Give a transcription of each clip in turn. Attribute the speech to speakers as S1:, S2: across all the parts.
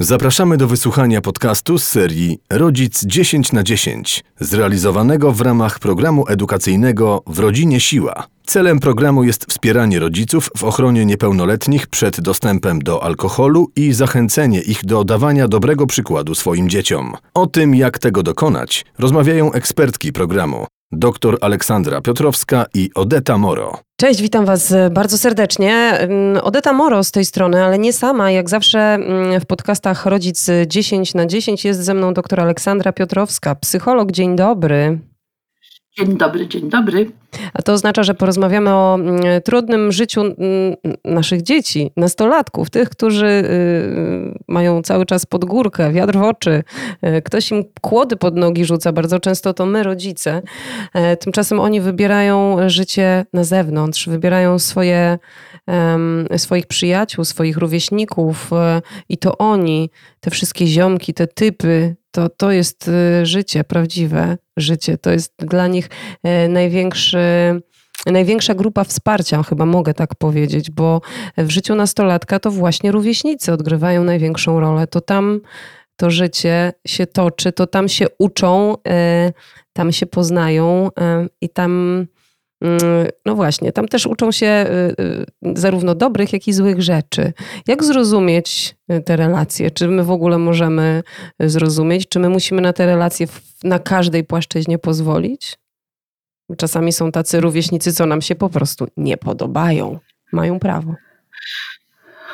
S1: Zapraszamy do wysłuchania podcastu z serii Rodzic 10 na 10, zrealizowanego w ramach programu edukacyjnego W Rodzinie Siła. Celem programu jest wspieranie rodziców w ochronie niepełnoletnich przed dostępem do alkoholu i zachęcenie ich do dawania dobrego przykładu swoim dzieciom. O tym, jak tego dokonać, rozmawiają ekspertki programu dr Aleksandra Piotrowska i Odeta Moro.
S2: Cześć, witam Was bardzo serdecznie. Mm, Odeta Moro z tej strony, ale nie sama. Jak zawsze mm, w podcastach Rodzic 10 na 10 jest ze mną dr Aleksandra Piotrowska, psycholog. Dzień dobry.
S3: Dzień dobry, dzień dobry.
S2: A to oznacza, że porozmawiamy o mm, trudnym życiu mm, naszych dzieci, nastolatków, tych, którzy y, mają cały czas pod górkę, wiatr w oczy, y, ktoś im kłody pod nogi rzuca, bardzo często to my, rodzice. E, tymczasem oni wybierają życie na zewnątrz, wybierają swoje, swoich przyjaciół, swoich rówieśników i to oni, te wszystkie ziomki, te typy, to, to jest y, życie, prawdziwe życie. To jest dla nich największy największa grupa wsparcia, chyba mogę tak powiedzieć, bo w życiu nastolatka to właśnie rówieśnicy odgrywają największą rolę. To tam to życie się toczy, to tam się uczą, e, tam się poznają e, i tam Mm, no właśnie, tam też uczą się y, zarówno dobrych, jak i złych rzeczy. Jak zrozumieć te relacje? Czy my w ogóle możemy zrozumieć? Czy my musimy na te relacje na każdej płaszczyźnie pozwolić? Czasami są tacy rówieśnicy, co nam się po prostu nie podobają. Mają prawo.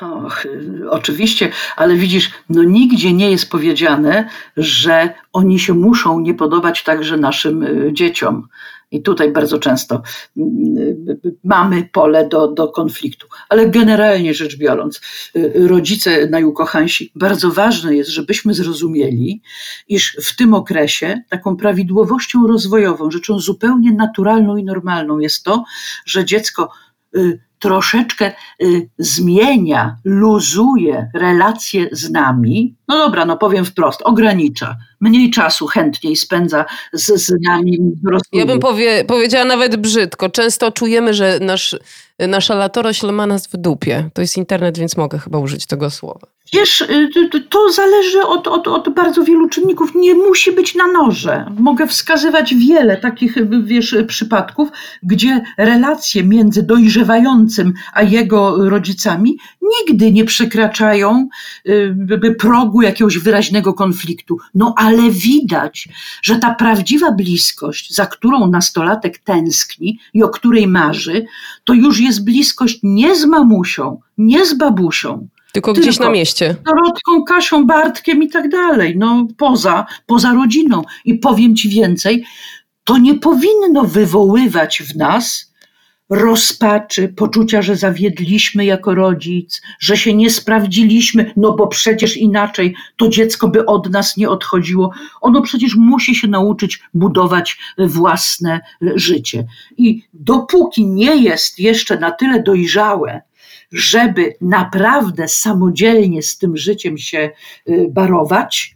S3: Och, oczywiście, ale widzisz, no nigdzie nie jest powiedziane, że oni się muszą nie podobać także naszym dzieciom. I tutaj bardzo często mm, mamy pole do, do konfliktu. Ale generalnie rzecz biorąc, y, rodzice najukochańsi, bardzo ważne jest, żebyśmy zrozumieli, iż w tym okresie taką prawidłowością rozwojową, rzeczą zupełnie naturalną i normalną jest to, że dziecko y, troszeczkę y, zmienia, luzuje relacje z nami, no dobra, no powiem wprost, ogranicza. Mniej czasu chętniej spędza z, z nami
S2: dorosłymi. Ja bym powie, powiedziała nawet brzydko. Często czujemy, że nasz, nasza latorośl ma nas w dupie. To jest internet, więc mogę chyba użyć tego słowa.
S3: Wiesz, y, to zależy od, od, od bardzo wielu czynników. Nie musi być na noże. Mogę wskazywać wiele takich wiesz, przypadków, gdzie relacje między dojrzewającym a jego rodzicami nigdy nie przekraczają y, progu jakiegoś wyraźnego konfliktu. No ale widać, że ta prawdziwa bliskość, za którą nastolatek tęskni i o której marzy, to już jest bliskość nie z mamusią, nie z babusią,
S2: tylko gdzieś Tylko na mieście.
S3: Dorotką, Kasią, Bartkiem i tak dalej. No poza, poza rodziną. I powiem ci więcej, to nie powinno wywoływać w nas rozpaczy, poczucia, że zawiedliśmy jako rodzic, że się nie sprawdziliśmy, no bo przecież inaczej to dziecko by od nas nie odchodziło. Ono przecież musi się nauczyć budować własne życie. I dopóki nie jest jeszcze na tyle dojrzałe, żeby naprawdę samodzielnie z tym życiem się y, barować,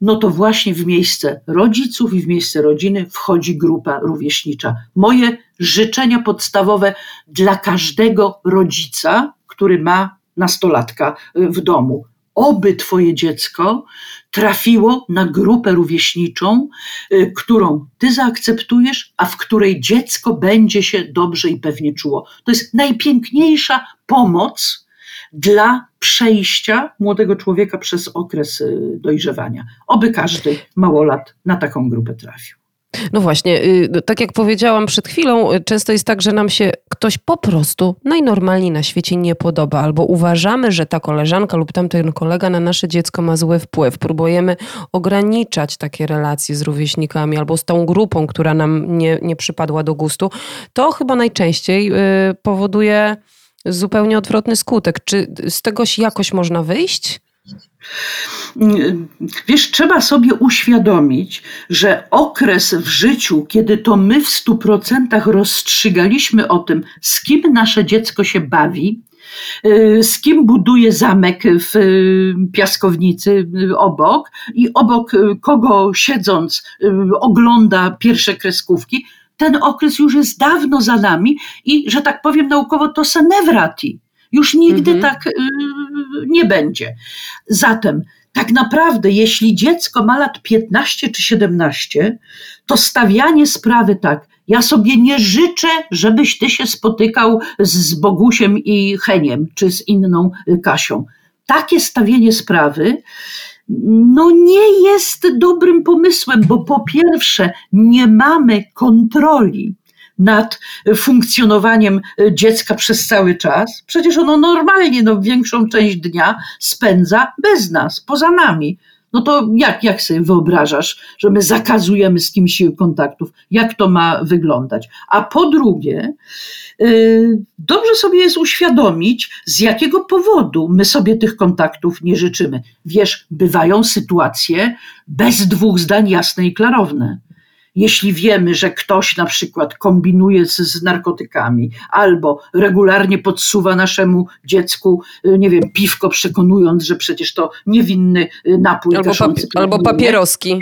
S3: no to właśnie w miejsce rodziców i w miejsce rodziny wchodzi grupa rówieśnicza. Moje życzenia podstawowe dla każdego rodzica, który ma nastolatka y, w domu oby Twoje dziecko trafiło na grupę rówieśniczą, y, którą Ty zaakceptujesz, a w której dziecko będzie się dobrze i pewnie czuło. To jest najpiękniejsza pomoc dla przejścia młodego człowieka przez okres y, dojrzewania. Oby każdy małolat na taką grupę trafił.
S2: No właśnie, y, no tak jak powiedziałam przed chwilą, y, często jest tak, że nam się ktoś po prostu najnormalniej na świecie nie podoba, albo uważamy, że ta koleżanka lub tamten kolega na nasze dziecko ma zły wpływ. Próbujemy ograniczać takie relacje z rówieśnikami albo z tą grupą, która nam nie, nie przypadła do gustu. To chyba najczęściej powoduje zupełnie odwrotny skutek. Czy z tego jakoś można wyjść?
S3: Wiesz, trzeba sobie uświadomić, że okres w życiu, kiedy to my w stu procentach rozstrzygaliśmy o tym, z kim nasze dziecko się bawi, y, z kim buduje zamek w y, piaskownicy y, obok i obok kogo siedząc ogląda pierwsze kreskówki, ten okres już jest dawno za nami i, że tak powiem naukowo, to senewrati Już nigdy
S2: Mhm.
S3: tak y, nie będzie. Zatem, tak naprawdę, jeśli dziecko ma lat 15 czy 17, to stawianie sprawy tak, ja sobie nie życzę, żebyś ty się spotykał z, z Bogusiem i Heniem, czy z inną y, Kasią. Takie stawienie sprawy, no nie jest dobrym pomysłem, bo po pierwsze nie mamy kontroli nad funkcjonowaniem dziecka przez cały czas. Przecież ono normalnie no, większą część dnia spędza bez nas, poza nami. No to jak, jak sobie wyobrażasz, że my zakazujemy z kimś kontaktów? Jak to ma wyglądać? A po drugie, yy, dobrze sobie jest uświadomić, z jakiego powodu my sobie tych kontaktów nie życzymy. Wiesz, bywają sytuacje bez dwóch zdań jasne i klarowne jeśli wiemy, że ktoś na przykład kombinuje z, z, narkotykami albo regularnie podsuwa naszemu dziecku, y, nie wiem, piwko, przekonując, że przecież to niewinny y, napój
S2: Albo,
S3: gaszący
S2: papi- albo papieroski.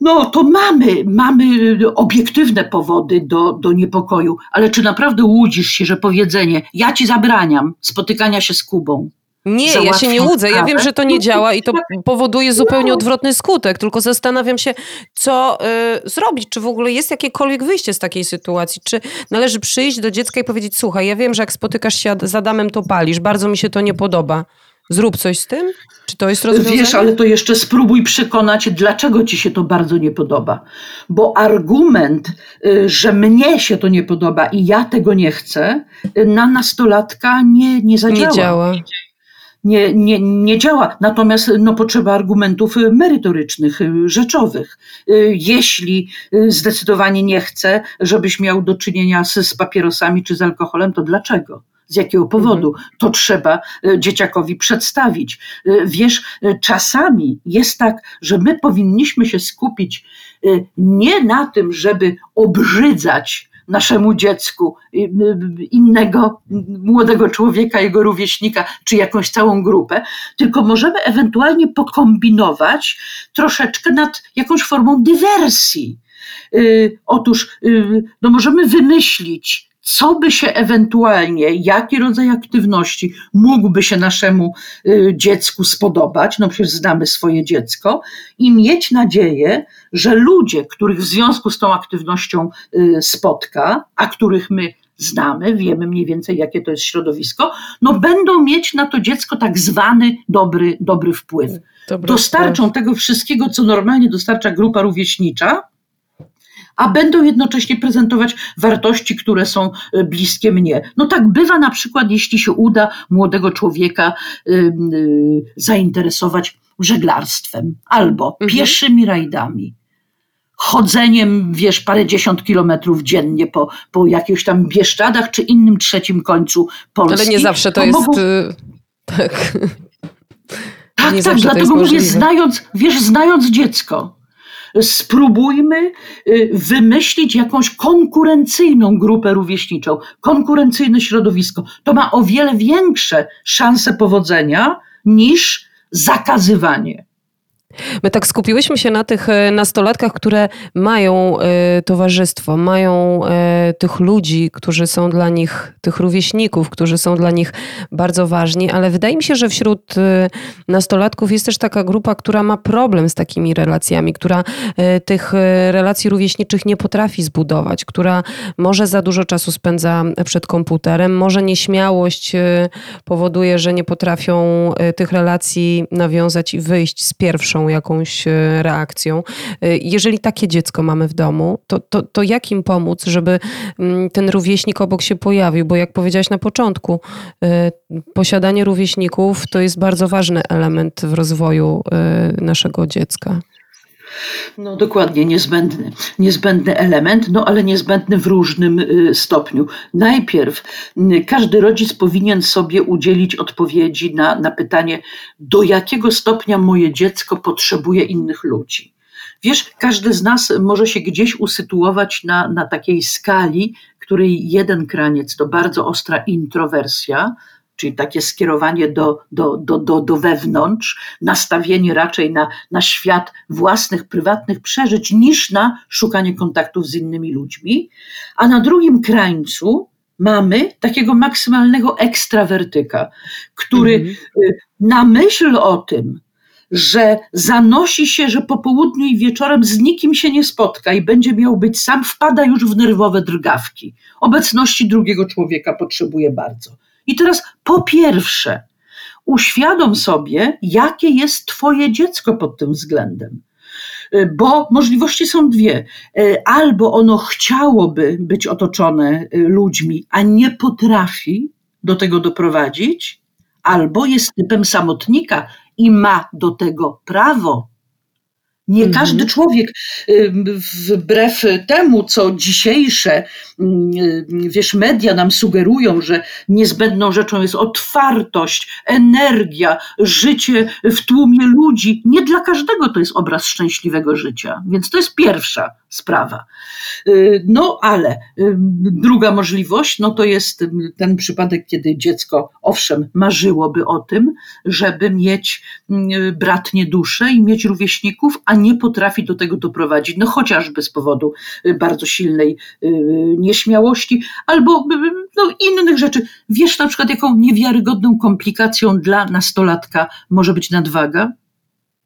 S3: No to mamy, mamy obiektywne powody do, do niepokoju, ale czy naprawdę łudzisz się, że powiedzenie ja ci zabraniam spotykania się z Kubą,
S2: Nie, ja się nie łudzę. Ja wiem, że to nie działa i to powoduje zupełnie odwrotny skutek. Tylko zastanawiam się, co y, zrobić. Czy w ogóle jest jakiekolwiek wyjście z takiej sytuacji? Czy należy przyjść do dziecka i powiedzieć: Słuchaj, ja wiem, że jak spotykasz się z Adamem, to palisz. Bardzo mi się to nie podoba. Zrób coś z tym? Czy to jest rozwiązanie?
S3: Wiesz, ale to jeszcze spróbuj przekonać, dlaczego ci się to bardzo nie podoba. Bo argument, y, że mnie się to nie podoba i ja tego nie chcę, y, na nastolatka nie, nie zadziała.
S2: nie działa.
S3: Nie, nie, nie działa. Natomiast no, potrzeba argumentów y, merytorycznych, y, rzeczowych. Y, Jeśli zdecydowanie nie chce, żebyś miał do czynienia z, z papierosami czy z alkoholem, to dlaczego? Z jakiego powodu? To trzeba dzieciakowi przedstawić. Wiesz, czasami jest tak, że my powinniśmy się skupić nie na tym, żeby obrzydzać naszemu dziecku y, y, innego młodego człowieka, jego rówieśnika, czy jakąś całą grupę, tylko możemy ewentualnie pokombinować troszeczkę nad jakąś formą dywersji. Y, Otóż no możemy wymyślić, co by się ewentualnie, jaki rodzaj aktywności mógłby się naszemu y, dziecku spodobać, no przecież znamy swoje dziecko, i mieć nadzieję, że ludzie, których w związku z tą aktywnością y, spotka, a których my znamy, wiemy mniej więcej, jakie to jest środowisko, no będą mieć na to dziecko tak zwany dobry, dobry wpływ.
S2: Dobra,
S3: Dostarczą tego wszystkiego, co normalnie dostarcza grupa rówieśnicza, a będą jednocześnie prezentować wartości, które są y, bliskie mnie. No tak bywa na przykład, jeśli się uda młodego człowieka y, zainteresować żeglarstwem albo
S2: Mhm.
S3: pieszymi rajdami. Chodzeniem, wiesz, parędziesiąt kilometrów dziennie po, po jakichś tam Bieszczadach czy innym trzecim końcu Polski.
S2: Ale nie zawsze to, jest.
S3: mogą-
S2: y, Tak.
S3: tak,
S2: Nie
S3: tak, dlatego mówię, znając, wiesz, znając dziecko, spróbujmy y, wymyślić jakąś konkurencyjną grupę rówieśniczą, konkurencyjne środowisko. To ma o wiele większe szanse powodzenia niż zakazywanie.
S2: My tak skupiłyśmy się na tych e, nastolatkach, które mają e, towarzystwo, mają e, tych ludzi, którzy są dla nich, tych rówieśników, którzy są dla nich bardzo ważni, ale wydaje mi się, że wśród nastolatków jest też taka grupa, która ma problem z takimi relacjami, która tych relacji rówieśniczych nie potrafi zbudować, która może za dużo czasu spędza przed komputerem, może nieśmiałość powoduje, że nie potrafią tych relacji nawiązać i wyjść z pierwszą jakąś e, reakcją. E, Jeżeli takie dziecko mamy w domu, to, to, to jak im pomóc, żeby mm, ten rówieśnik obok się pojawił? Bo jak powiedziałaś na początku, e, posiadanie rówieśników to jest bardzo ważny element w rozwoju naszego dziecka.
S3: No dokładnie, niezbędny, niezbędny element, no ale niezbędny w różnym y, stopniu. Najpierw y, każdy rodzic powinien sobie udzielić odpowiedzi na, na pytanie, do jakiego stopnia moje dziecko potrzebuje innych ludzi. Wiesz, każdy z nas może się gdzieś usytuować na, na takiej skali, której jeden kraniec to bardzo ostra introwersja, czyli takie skierowanie do, do, do, do, do wewnątrz, nastawienie raczej na, na świat własnych, prywatnych przeżyć, niż na szukanie kontaktów z innymi ludźmi. A na drugim krańcu mamy takiego maksymalnego ekstrawertyka, który
S2: Mhm.
S3: y, na myśl o tym, że zanosi się, że po południu i wieczorem z nikim się nie spotka i będzie miał być sam, wpada już w nerwowe drgawki. Obecności drugiego człowieka potrzebuje bardzo. I teraz po pierwsze, uświadom sobie, jakie jest Twoje dziecko pod tym względem. Y, Bo możliwości są dwie. Y, Albo ono chciałoby być otoczone y, ludźmi, a nie potrafi do tego doprowadzić, albo jest typem samotnika i ma do tego prawo. Nie
S2: Mhm.
S3: każdy człowiek, wbrew temu, co dzisiejsze, wiesz, media nam sugerują, że niezbędną rzeczą jest otwartość, energia, życie w tłumie ludzi. Nie dla każdego to jest obraz szczęśliwego życia. Więc to jest pierwsza sprawa. Y, No ale druga możliwość, no to jest ten przypadek, kiedy dziecko, owszem, marzyłoby o tym, żeby mieć bratnie dusze i mieć rówieśników, a nie potrafi do tego doprowadzić, no chociażby z powodu y, bardzo silnej y, nieśmiałości albo y, no, innych rzeczy. Wiesz na przykład, jaką niewiarygodną komplikacją dla nastolatka może być nadwaga?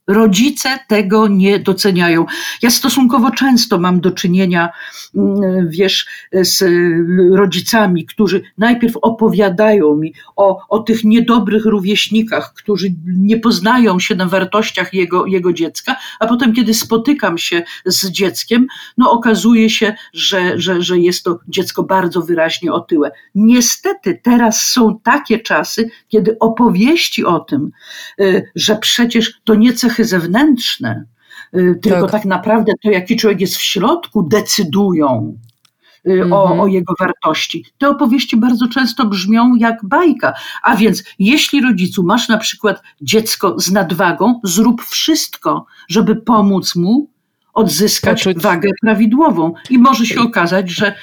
S3: Rodzice tego nie doceniają. Ja stosunkowo często mam do czynienia, mm, wiesz, z y, rodzicami, którzy najpierw opowiadają mi o, o tych niedobrych rówieśnikach, którzy nie poznają się na wartościach jego, jego dziecka, a potem, kiedy spotykam się z dzieckiem, no okazuje się, że, że, że jest to dziecko bardzo wyraźnie otyłe. Niestety teraz są takie czasy, kiedy opowieści o tym, y, że przecież to nie cechy zewnętrzne, y, tylko
S2: Tak.
S3: tak. naprawdę to, jaki człowiek jest w środku, decydują y,
S2: Mhm.
S3: o, o jego wartości. Te opowieści bardzo często brzmią jak bajka. A więc, jeśli rodzicu masz na przykład dziecko z nadwagą, zrób wszystko, żeby pomóc mu odzyskać
S2: Poczuć-
S3: wagę prawidłową. I może się okazać, że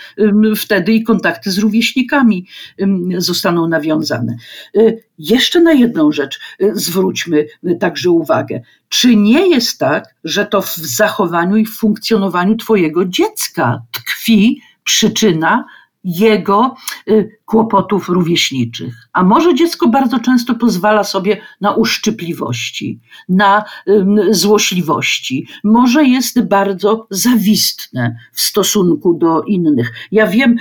S3: wtedy i kontakty z rówieśnikami zostaną nawiązane. Y, Jeszcze na jedną rzecz y, zwróćmy y, także uwagę. Czy nie jest tak, że to w zachowaniu i funkcjonowaniu Twojego dziecka tkwi przyczyna jego kłopotów rówieśniczych. A może dziecko bardzo często pozwala sobie na uszczypliwości, na złośliwości. Może jest bardzo zawistne w stosunku do innych. Ja wiem,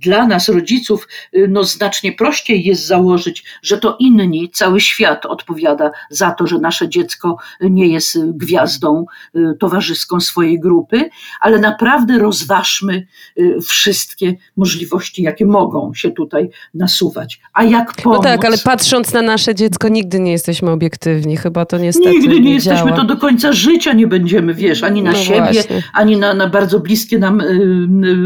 S3: dla nas, rodziców, y, no, znacznie prościej jest założyć, że to inni, cały świat odpowiada za to, że nasze dziecko nie jest gwiazdą y, towarzyską swojej grupy, ale naprawdę rozważmy y, wszystkie możliwości, jakie mogą się tutaj nasuwać. A jak pomóc?
S2: No tak, ale patrząc na nasze dziecko, nigdy nie jesteśmy obiektywni. Chyba to niestety
S3: Nigdy nie,
S2: nie
S3: jesteśmy,
S2: działa.
S3: to do końca życia nie będziemy, wiesz, ani na
S2: No
S3: siebie,
S2: właśnie.
S3: ani na, na bardzo bliskie nam y,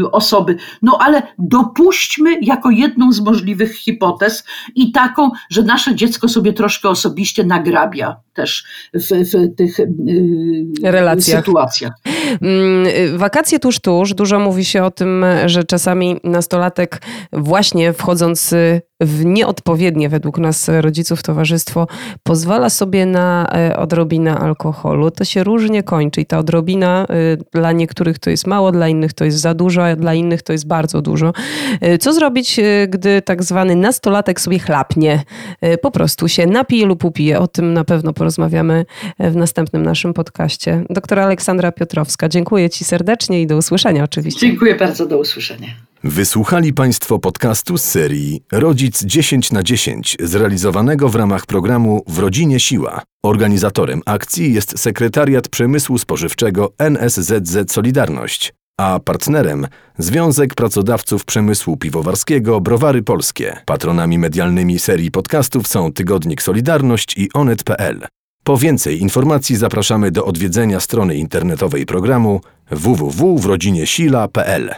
S3: y, osoby. No ale dopuśćmy jako jedną z możliwych hipotez i taką, że nasze dziecko sobie troszkę osobiście nagrabia też w, w tych y,
S2: Relacjach.
S3: sytuacjach.
S2: Mm, y, Wakacje tuż, tuż. Dużo mówi się o tym, że czasami nastolatek właśnie wchodząc y, w nieodpowiednie według nas rodziców towarzystwo pozwala sobie na e, odrobinę alkoholu. To się różnie kończy i ta odrobina y, dla niektórych to jest mało, dla innych to jest za dużo, a dla innych to jest bardzo dużo. Y, Co zrobić, gdy tak zwany nastolatek sobie chlapnie? Po prostu się napije lub upije. O tym na pewno porozmawiamy w następnym naszym podcaście. Doktora Aleksandra Piotrowska, dziękuję Ci serdecznie i do usłyszenia oczywiście.
S3: Dziękuję bardzo, do usłyszenia.
S1: Wysłuchali Państwo podcastu z serii Rodzic 10 na 10 zrealizowanego w ramach programu W Rodzinie Siła. Organizatorem akcji jest Sekretariat Przemysłu Spożywczego NSZZ Solidarność, a partnerem Związek Pracodawców Przemysłu Piwowarskiego Browary Polskie. Patronami medialnymi serii podcastów są Tygodnik Solidarność i Onet.pl. Po więcej informacji zapraszamy do odwiedzenia strony internetowej programu www.wrodziniesila.pl.